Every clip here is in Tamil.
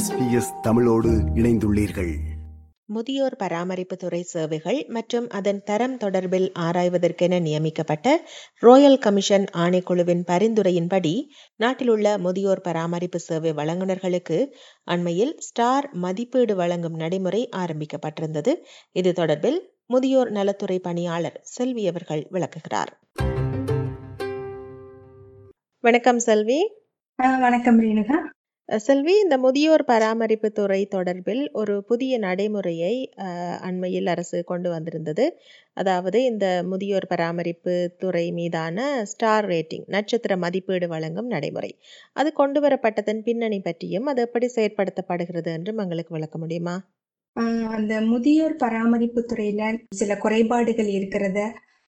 எஸ்பிஎஸ் தமிழோடு இணைந்துள்ளீர்கள். முதியோர் பராமரிப்பு துறை சேவைகள் மற்றும் அதன் தரம் தொடர்பில் ஆராய்வதற்கென நியமிக்கப்பட்ட ரோயல் கமிஷன் ஆணைக்குழுவின் பரிந்துரையின்படி நாட்டிலுள்ள முதியோர் பராமரிப்பு சேவை வழங்குநர்களுக்கு அண்மையில் ஸ்டார் மதிப்பீடு வழங்கும் நடைமுறை ஆரம்பிக்கப்பட்டிருந்தது. இது தொடர்பில் முதியோர் நலத்துறை பணியாளர் செல்வி அவர்கள் விளக்குகிறார். வணக்கம் செல்வி. வணக்கம் ரேணுகா. செல்வி இந்த முதியோர் பராமரிப்பு துறை தொடர்பில் ஒரு புதிய நடைமுறையை அண்மையில் அரசு கொண்டு வந்திருந்தது. அதாவது இந்த முதியோர் பராமரிப்பு துறை மீதான ஸ்டார் ரேட்டிங் நட்சத்திர மதிப்பீடு வழங்கும் நடைமுறை. அது கொண்டு வரப்பட்டதன் பின்னணி பற்றியும் அது எப்படி செயற்படுத்தப்படுகிறது என்றும் எங்களுக்கு விளக்க முடியுமா? அந்த முதியோர் பராமரிப்பு துறையில சில குறைபாடுகள் இருக்கிறத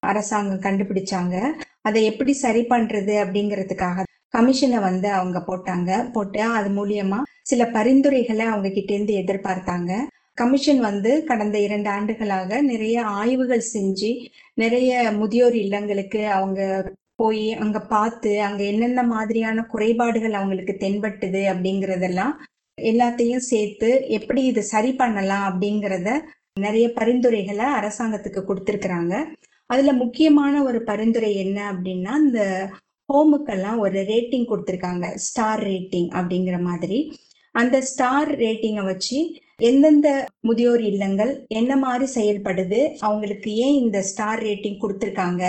அரசாங்கம் கண்டுபிடிச்சாங்க. அதை எப்படி சரி பண்றது அப்படிங்கிறதுக்காக கமிஷனை வந்து அவங்க போட்டாங்க. போட்டு அது மூலியமா சில பரிந்துரைகளை அவங்க கிட்ட இருந்து எதிர்பார்த்தாங்க. கமிஷன் வந்து கடந்த இரண்டு ஆண்டுகளாக நிறைய ஆய்வுகள் செஞ்சு நிறைய முதியோர் இல்லங்களுக்கு அவங்க போய் அங்க பார்த்து அங்க என்னென்ன மாதிரியான குறைபாடுகள் அவங்களுக்கு தென்பட்டுது அப்படிங்கறதெல்லாம் எல்லாத்தையும் சேர்த்து எப்படி இது சரி பண்ணலாம் அப்படிங்கிறத நிறைய பரிந்துரைகளை அரசாங்கத்துக்கு கொடுத்துருக்குறாங்க. அதுல முக்கியமான ஒரு பரிந்துரை என்ன அப்படின்னா இந்த ஹோமுக்கெல்லாம் ஒரு ரேட்டிங் கொடுத்துருக்காங்க. ஸ்டார் ரேட்டிங் அப்படிங்கிற மாதிரி. அந்த ஸ்டார் ரேட்டிங்கை வச்சு எந்தெந்த முதியோர் இல்லங்கள் என்ன மாதிரி செயல்படுது அவங்களுக்கு ஏன் இந்த ஸ்டார் ரேட்டிங் கொடுத்துருக்காங்க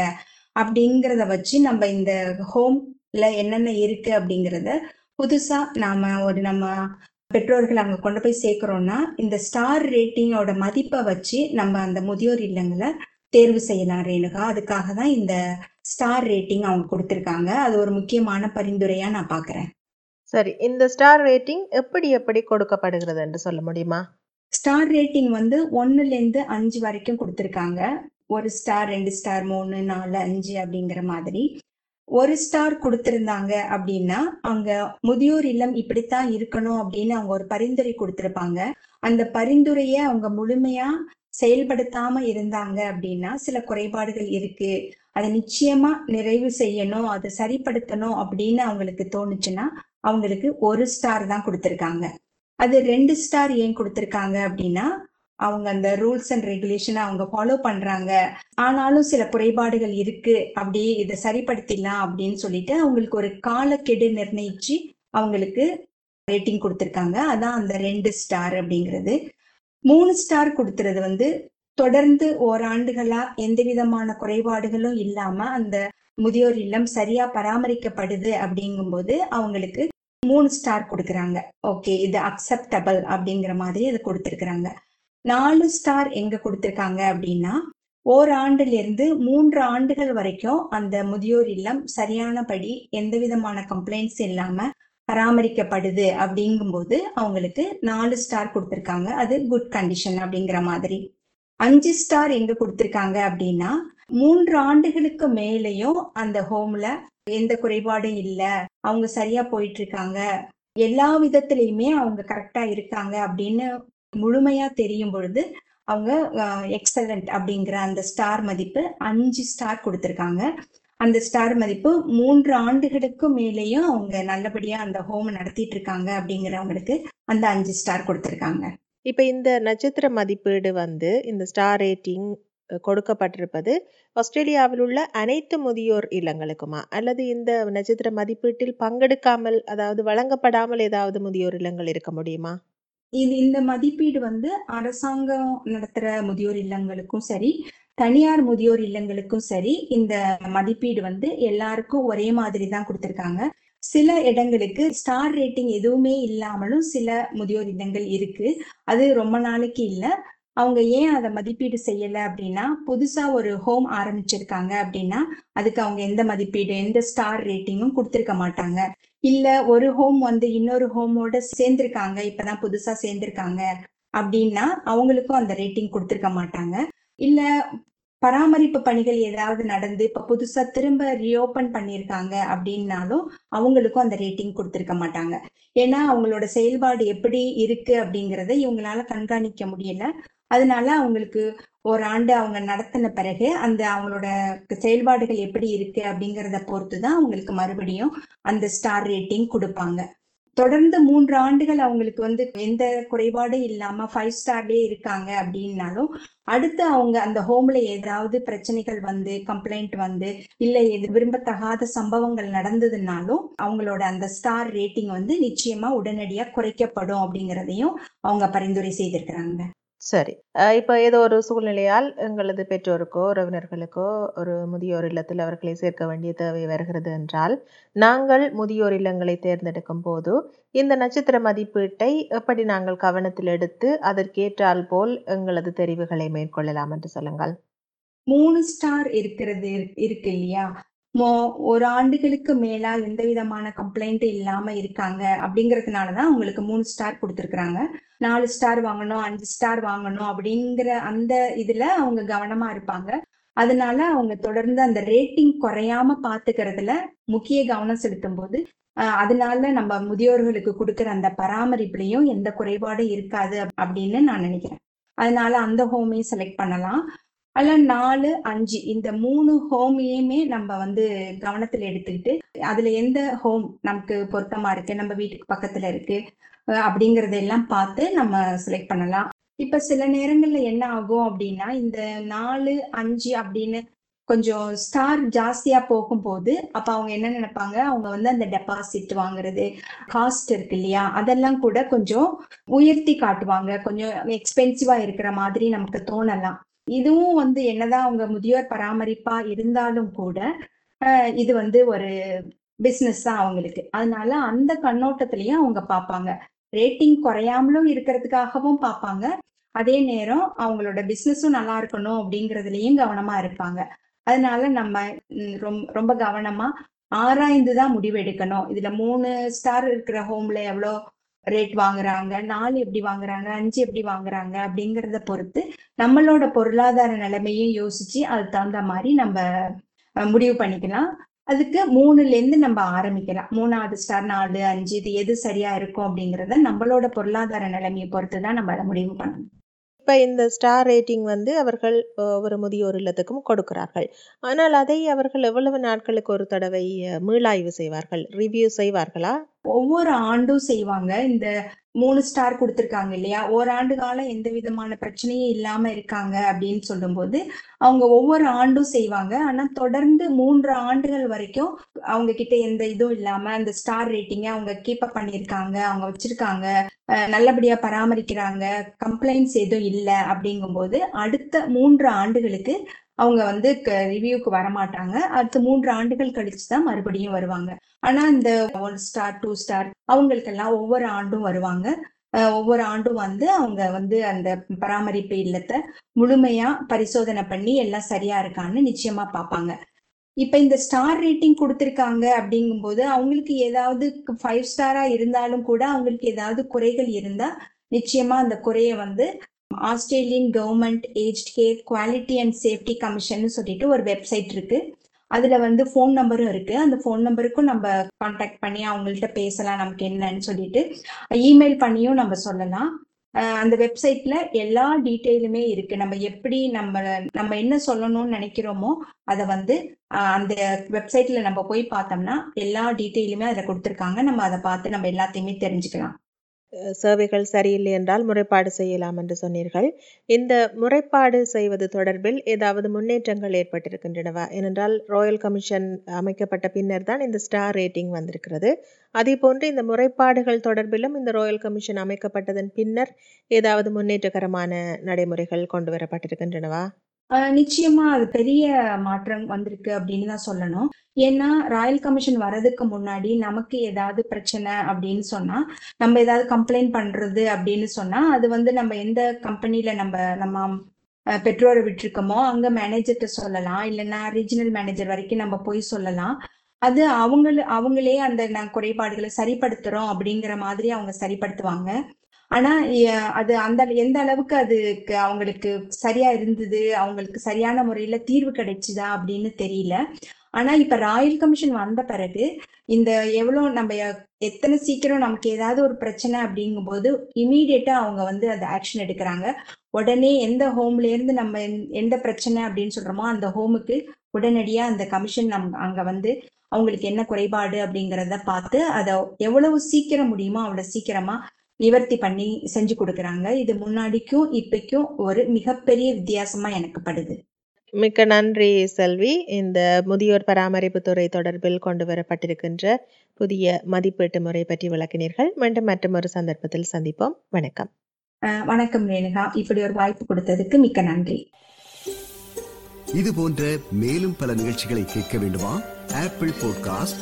அப்படிங்கிறத வச்சு நம்ம இந்த ஹோம்ல என்னென்ன இருக்கு அப்படிங்கிறத புதுசா நாம ஒரு நம்ம பெற்றோர்கள் அங்க கொண்டு போய் சேர்க்கிறோம்னா இந்த ஸ்டார் ரேட்டிங்கோட மதிப்பை வச்சு நம்ம அந்த முதியோர் இல்லங்களை தேர்வு செய்யலாம் ரேணுகா. அதுக்காக தான் இந்த ஸ்டார் ரேட்டிங் அவங்க கொடுத்துருக்காங்க. அது ஒரு முக்கியமான பரிந்துரையா நான் பாக்குறேன். சரி இந்த ஸ்டார் ரேட்டிங் எப்படி எப்படி கொடுக்கப்படுகிறது என்று சொல்ல முடியுமா? ஸ்டார் ரேட்டிங் வந்து ஒன்னுல இருந்து அஞ்சு வரைக்கும் கொடுத்துருக்காங்க. ஒரு ஸ்டார் ரெண்டு ஸ்டார் மூணு நாலு அஞ்சு அப்படிங்கிற மாதிரி. ஒரு ஸ்டார் கொடுத்திருந்தாங்க அப்படின்னா அங்க முதியோர் இல்லம் இப்படித்தான் இருக்கணும் அப்படின்னு அவங்க ஒரு பரிந்துரை கொடுத்திருப்பாங்க. அந்த பரிந்துரையை அவங்க முழுமையா செயல்படுத்தாம இருந்தாங்க அப்படின்னா சில குறைபாடுகள் இருக்கு. அதை நிச்சயமா நிறைவு செய்யணும் அதை சரிப்படுத்தணும் அப்படின்னு அவங்களுக்கு தோணுச்சுன்னா அவங்களுக்கு ஒரு ஸ்டார் தான் கொடுத்திருக்காங்க. அது ரெண்டு ஸ்டார் ஏன் கொடுத்திருக்காங்க அப்படின்னா அவங்க அந்த ரூல்ஸ் அண்ட் ரெகுலேஷனை அவங்க ஃபாலோ பண்றாங்க. ஆனாலும் சில குறைபாடுகள் இருக்கு. அப்படியே இதை சரிப்படுத்திடலாம் அப்படின்னு சொல்லிட்டு அவங்களுக்கு ஒரு காலக்கெடு நிர்ணயிச்சு அவங்களுக்கு ரேட்டிங் கொடுத்துருக்காங்க. அதான் அந்த ரெண்டு ஸ்டார் அப்படிங்கிறது. மூணு ஸ்டார் கொடுத்துறது வந்து தொடர்ந்து ஓராண்டுகளா எந்த விதமான குறைபாடுகளும் இல்லாம அந்த முதியோர் இல்லம் சரியா பராமரிக்கப்படுது அப்படிங்கும்போது அவங்களுக்கு மூணு ஸ்டார் கொடுக்குறாங்க. ஓகே இது அக்செப்டபிள் அப்படிங்கிற மாதிரி இது கொடுத்துருக்குறாங்க. நாலு ஸ்டார் எங்க கொடுத்திருக்காங்க அப்படின்னா ஓராண்டிலிருந்து மூன்று ஆண்டுகள் வரைக்கும் அந்த முதியோர் இல்லம் சரியானபடி எந்த விதமான கம்ப்ளைண்ட்ஸ் இல்லாம பராமரிக்கப்படுது அப்படிங்கும்போது அவங்களுக்கு நாலு ஸ்டார் கொடுத்துருக்காங்க. அது குட் கண்டிஷன் அப்படிங்கிற மாதிரி. அஞ்சு ஸ்டார் எங்க கொடுத்துருக்காங்க அப்படின்னா மூன்று ஆண்டுகளுக்கு மேலேயும் அந்த ஹோம்ல எந்த குறைபாடும் இல்ல. அவங்க சரியா போயிட்டு இருக்காங்க. எல்லா விதத்திலயுமே அவங்க கரெக்டா இருக்காங்க அப்படின்னு முழுமையா தெரியும் பொழுது அவங்க எக்ஸலண்ட் அப்படிங்கிற அந்த ஸ்டார் மதிப்பு அஞ்சு ஸ்டார் கொடுத்துருக்காங்க. அந்த ஸ்டார் மதிப்பு மூன்று ஆண்டுகளுக்கு மேலேயும் அவங்க நல்லபடியா அந்த ஹோம் நடத்திட்டு இருக்காங்க அப்படிங்கிறவங்களுக்கு அந்த அஞ்சு ஸ்டார் கொடுத்துருக்காங்க. இப்ப இந்த நட்சத்திர மதிப்பீடு வந்து இந்த ஸ்டார் ரேட்டிங் கொடுக்கப்பட்டிருப்பது ஆஸ்திரேலியாவில் உள்ள அனைத்து முதியோர் இல்லங்களுக்குமா? அல்லது இந்த நட்சத்திர மதிப்பீட்டில் பங்கெடுக்காமல் அதாவது வழங்கப்படாமல் ஏதாவது முதியோர் இல்லங்கள் இருக்க முடியுமா? இது இந்த மதிப்பீடு வந்து அரசாங்கம் நடத்துற முதியோர் இல்லங்களுக்கும் சரி தனியார் முதியோர் இல்லங்களுக்கும் சரி இந்த மதிப்பீடு வந்து எல்லாருக்கும் ஒரே மாதிரி தான் கொடுத்துருக்காங்க. சில இடங்களுக்கு ஸ்டார் ரேட்டிங் எதுவுமே இல்லாமலும் சில முதியோர் இல்லங்கள் இருக்கு. அது ரொம்ப நாளைக்கு இல்ல. அவங்க ஏன் அதை மதிப்பீடு செய்யல அப்படின்னா புதுசா ஒரு ஹோம் ஆரம்பிச்சிருக்காங்க அப்படின்னா அதுக்கு அவங்க எந்த மதிப்பீடு எந்த ஸ்டார் ரேட்டிங்கும் கொடுத்துருக்க மாட்டாங்க. இல்ல ஒரு ஹோம் வந்து இன்னொரு ஹோமோட சேர்ந்திருக்காங்க இப்பதான் புதுசா சேர்ந்திருக்காங்க அப்படின்னா அவங்களுக்கும் அந்த ரேட்டிங் கொடுத்துருக்க மாட்டாங்க. இல்ல பராமரிப்பு பணிகள் ஏதாவது நடந்து இப்ப புதுசா திரும்ப ரீஓபன் பண்ணியிருக்காங்க அப்படின்னாலும் அவங்களுக்கும் அந்த ரேட்டிங் கொடுத்துருக்க மாட்டாங்க. ஏன்னா அவங்களோட செயல்பாடு எப்படி இருக்கு அப்படிங்கறத இவங்களால கண்காணிக்க முடியல. அதனால அவங்களுக்கு ஒரு ஆண்டு அவங்க நடத்தின பிறகு அந்த அவங்களோட செயல்பாடுகள் எப்படி இருக்கு அப்படிங்கிறத பொறுத்து தான் அவங்களுக்கு மறுபடியும் அந்த ஸ்டார் ரேட்டிங் கொடுப்பாங்க. தொடர்ந்து மூன்று ஆண்டுகள் அவங்களுக்கு வந்து எந்த குறைபாடும் இல்லாம ஃபைவ் ஸ்டார்லயே இருக்காங்க அப்படின்னாலும் அடுத்து அவங்க அந்த ஹோம்ல ஏதாவது பிரச்சனைகள் வந்து கம்ப்ளைண்ட் வந்து இல்ல எது விரும்பத்தகாத சம்பவங்கள் நடந்ததுனாலும் அவங்களோட அந்த ஸ்டார் ரேட்டிங் வந்து நிச்சயமா உடனடியா குறைக்கப்படும் அப்படிங்கிறதையும் அவங்க பரிந்துரை செய்திருக்கிறாங்க. சரி. அஹ் இப்போ ஏதோ ஒரு சூழ்நிலையால் எங்களது பெற்றோருக்கோ உறவினர்களுக்கோ ஒரு முதியோர் இல்லத்தில் அவர்களை சேர்க்க வேண்டிய தேவை வருகிறது என்றால் நாங்கள் முதியோர் இல்லங்களை தேர்ந்தெடுக்கும் போது இந்த நட்சத்திர மதிப்பீட்டை எப்படி நாங்கள் கவனத்தில் எடுத்து அதற்கேற்றால் போல் எங்களது தெரிவுகளை மேற்கொள்ளலாம் என்று சொல்லுங்கள். மூணு ஸ்டார் இருக்கிறது இருக்கு இல்லையா? ஒரு ஆண்டுகளுக்கு மேலா எந்த விதமான கம்ப்ளைண்ட் இல்லாம இருக்காங்க அப்படிங்கறதுனாலதான் அவங்களுக்கு மூணு ஸ்டார் கொடுத்துருக்காங்க நாலு ஸ்டார் வாங்கணும் அஞ்சு ஸ்டார் வாங்கணும் அப்படிங்கிற அந்த இதுல அவங்க கவனமா இருப்பாங்க. அதனால அவங்க தொடர்ந்து அந்த ரேட்டிங் குறையாம பாத்துக்கிறதுல முக்கிய கவனம் செலுத்தும் போது ஆஹ் அதனால நம்ம முதியோர்களுக்கு கொடுக்கிற அந்த பராமரிப்புலயும் எந்த குறைபாடும் இருக்காது அப்படின்னு நான் நினைக்கிறேன். அதனால அந்த ஹோமையும் செலக்ட் பண்ணலாம். அதெல்லாம் நாலு அஞ்சு இந்த மூணு ஹோமையுமே நம்ம வந்து கவனத்துல எடுத்துக்கிட்டு அதுல எந்த ஹோம் நமக்கு பொருத்தமா இருக்கு நம்ம வீட்டுக்கு பக்கத்துல இருக்கு அப்படிங்கறதெல்லாம் பார்த்து நம்ம செலக்ட் பண்ணலாம். இப்ப சில நேரங்கள்ல என்ன ஆகும் அப்படின்னா இந்த நாலு அஞ்சு அப்படின்னு கொஞ்சம் ஸ்டார் ஜாஸ்தியா போகும்போது அப்ப அவங்க என்ன நினைப்பாங்க? அவங்க வந்து அந்த டெபாசிட் வாங்குறது காஸ்ட் இருக்கு இல்லையா? அதெல்லாம் கூட கொஞ்சம் உயர்த்தி காட்டுவாங்க. கொஞ்சம் எக்ஸ்பென்சிவா இருக்கிற மாதிரி நமக்கு தோணலாம். இதுவும் வந்து என்னதான் அவங்க முதியோர் பராமரிப்பா இருந்தாலும் கூட இது வந்து ஒரு பிசினஸ் தான் அவங்களுக்கு. அதனால அந்த கண்ணோட்டத்திலயும் அவங்க பார்ப்பாங்க. ரேட்டிங் குறையாமலும் இருக்கிறதுக்காகவும் பார்ப்பாங்க. அதே நேரம் அவங்களோட பிசினஸும் நல்லா இருக்கணும் அப்படிங்கறதுலயும் கவனமா இருப்பாங்க. அதனால நம்ம ரொம்ப ரொம்ப கவனமா ஆராய்ந்து தான் முடிவெடுக்கணும். இதுல மூணு ஸ்டார் இருக்கிற ஹோம்ல எவ்வளோ ரேட் வாங்குறாங்க நாலு எப்படி வாங்குறாங்க அஞ்சு எப்படி வாங்குறாங்க அப்படிங்கிறத பொறுத்து நம்மளோட பொருளாதார நிலைமையும் யோசிச்சு அதுக்கு தகுந்த மாதிரி நம்ம முடிவு பண்ணிக்கலாம். அதுக்கு மூணுல இருந்து நம்ம ஆரம்பிக்கலாம். மூணாவது ஸ்டார் நாலு அஞ்சு இது எது சரியா இருக்கும் அப்படிங்கிறத நம்மளோட பொருளாதார நிலைமையை பொறுத்து தான் நம்ம அதை முடிவு பண்ணணும். இப்போ இந்த ஸ்டார் ரேட்டிங் வந்து அவர்கள் ஒரு முதியோர் இல்லத்துக்கும் கொடுக்கிறார்கள். ஆனால் அதை அவர்கள் எவ்வளவு நாட்களுக்கு ஒரு தடவை மீளாய்வு செய்வார்கள்? ரிவ்யூ செய்வார்களா? ஒவ்வொரு ஆண்டும் செய்வாங்க. இந்த மூணு ஸ்டார் கொடுத்துருக்காங்க இல்லையா? ஓராண்டு காலம் எந்த விதமான பிரச்சனையும் இல்லாம இருக்காங்க அப்படின்னு சொல்லும்போது அவங்க ஒவ்வொரு ஆண்டும் செய்வாங்க. ஆனா தொடர்ந்து மூன்று ஆண்டுகள் வரைக்கும் அவங்க கிட்ட எந்த இதுவும் இல்லாம அந்த ஸ்டார் ரேட்டிங்க அவங்க கீப் அப் பண்ணியிருக்காங்க அவங்க வச்சிருக்காங்க. அஹ் நல்லபடியா பராமரிக்கிறாங்க. கம்ப்ளைண்ட்ஸ் எதுவும் இல்லை அப்படிங்கும்போது அடுத்த மூன்று ஆண்டுகளுக்கு அவங்க வந்து ரிவ்யூக்கு வரமாட்டாங்க. அடுத்து மூன்று ஆண்டுகள் கழிச்சு தான் மறுபடியும் வருவாங்க. ஆனா இந்த ஒன் ஸ்டார் டூ ஸ்டார் அவங்களுக்கெல்லாம் ஒவ்வொரு ஆண்டும் வருவாங்க. அஹ் ஒவ்வொரு ஆண்டும் வந்து அவங்க வந்து அந்த பராமரிப்பு இல்லத்தை முழுமையா பரிசோதனை பண்ணி எல்லாம் சரியா இருக்கான்னு நிச்சயமா பார்ப்பாங்க. இப்ப இந்த ஸ்டார் ரேட்டிங் கொடுத்திருக்காங்க அப்படிங்கும்போது அவங்களுக்கு ஏதாவது ஃபைவ் ஸ்டாரா இருந்தாலும் கூட அவங்களுக்கு ஏதாவது குறைகள் இருந்தா நிச்சயமா அந்த குறைய வந்து Australian government age care quality and safety commission சொல்லிட்டு ஒரு வெப்சைட் இருக்கு. அதுல வந்து ஃபோன் நம்பரும் இருக்கு. அந்த ஃபோன் நம்பருக்கும் நம்ம காண்டாக்ட் பண்ணி அவங்கள்ட்ட பேசலாம் நமக்கு என்னன்னு சொல்லிட்டு இமெயில் பண்ணியும் நம்ம சொல்லலாம். அந்த வெப்சைட்ல எல்லா டீட்டெயிலுமே இருக்கு. நம்ம எப்படி நம்ம நம்ம என்ன சொல்லணும்னு நினைக்கிறோமோ அதை வந்து அந்த வெப்சைட்ல நம்ம போய் பார்த்தோம்னா எல்லா டீட்டெயிலுமே அதில் கொடுத்துருக்காங்க. நம்ம அதை பார்த்து நம்ம எல்லாத்தையுமே தெரிஞ்சுக்கலாம். சேவைகள் சரியில்லை என்றால் முறைப்பாடு செய்யலாம் என்று சொன்னீர்கள். இந்த முறைப்பாடு செய்வது தொடர்பில் ஏதாவது முன்னேற்றங்கள் ஏற்பட்டிருக்கின்றனவா? ஏனென்றால் ராயல் கமிஷன் அமைக்கப்பட்ட பின்னர் தான் இந்த ஸ்டார் ரேட்டிங் வந்திருக்கிறது. அதே போன்று இந்த முறைப்பாடுகள் தொடர்பிலும் இந்த ராயல் கமிஷன் அமைக்கப்பட்டதன் பின்னர் ஏதாவது முன்னேற்றகரமான நடைமுறைகள் கொண்டு வரப்பட்டிருக்கின்றனவா? நிச்சயமா அது பெரிய மாற்றம் வந்திருக்கு அப்படின்னு தான் சொல்லணும். ஏன்னா ராயல் கமிஷன் வர்றதுக்கு முன்னாடி நமக்கு ஏதாவது பிரச்சனை அப்படின்னு சொன்னா நம்ம ஏதாவது கம்ப்ளைண்ட் பண்றது அப்படின்னு சொன்னா அது வந்து நம்ம எந்த கம்பெனில நம்ம நம்ம அஹ், பெற்றோரை விட்டுருக்கோமோ அங்க மேனேஜர்கிட்ட சொல்லலாம். இல்லைன்னா ரீஜனல் மேனேஜர் வரைக்கும் நம்ம போய் சொல்லலாம். அது அவங்கள அவங்களே அந்த குறைபாடுகளை சரிப்படுத்துறோம் அப்படிங்கிற மாதிரி அவங்க சரிப்படுத்துவாங்க. ஆனா அது அந்த எந்த அளவுக்கு அதுக்கு அவங்களுக்கு சரியா இருந்தது அவங்களுக்கு சரியான முறையில தீர்வு கிடைச்சுதா அப்படின்னு தெரியல. ஆனா இப்ப ராயல் கமிஷன் வந்த பிறகு இந்த எவ்வளவு நம்ம எத்தனை சீக்கிரம் நமக்கு ஏதாவது ஒரு பிரச்சனை அப்படிங்கும்போது இமீடியட்டா அவங்க வந்து அந்த ஆக்ஷன் எடுக்கிறாங்க. உடனே எந்த ஹோம்ல இருந்து நம்ம எந்த பிரச்சனை அப்படின்னு சொல்றோமோ அந்த ஹோமுக்கு உடனடியா அந்த கமிஷன் நம் அங்க வந்து அவங்களுக்கு என்ன குறைபாடு அப்படிங்கிறத பார்த்து அதை எவ்வளவு சீக்கிரம் முடியுமோ அவ்வளவு சீக்கிரமா நிவர்த்தி பண்ணி செஞ்சு கொடுக்கறாங்க. இது முன்னாடிக்கும் இப்பைக்கும் ஒரு மிகப்பெரிய வித்தியாசமா எனக்கு படுது. மிக்க நன்றி செல்வி. இந்த முதியோர் பராமரிப்பு துறை தொடர்பில் கொண்டு வரப்பட்டிருக்கின்ற புதிய மதிப்பீட்டு முறை பற்றி விளக்கினீர்கள். மீண்டும் மற்றொரு சந்தர்ப்பத்தில் சந்திப்போம். வணக்கம். வணக்கம் ரேணுகா. இப்படி ஒரு வாய்ப்பு கொடுத்ததுக்கு மிக்க நன்றி. இது போன்ற மேலும் பல நிகழ்ச்சிகளை கேட்க வேண்டுமா? Apple podcast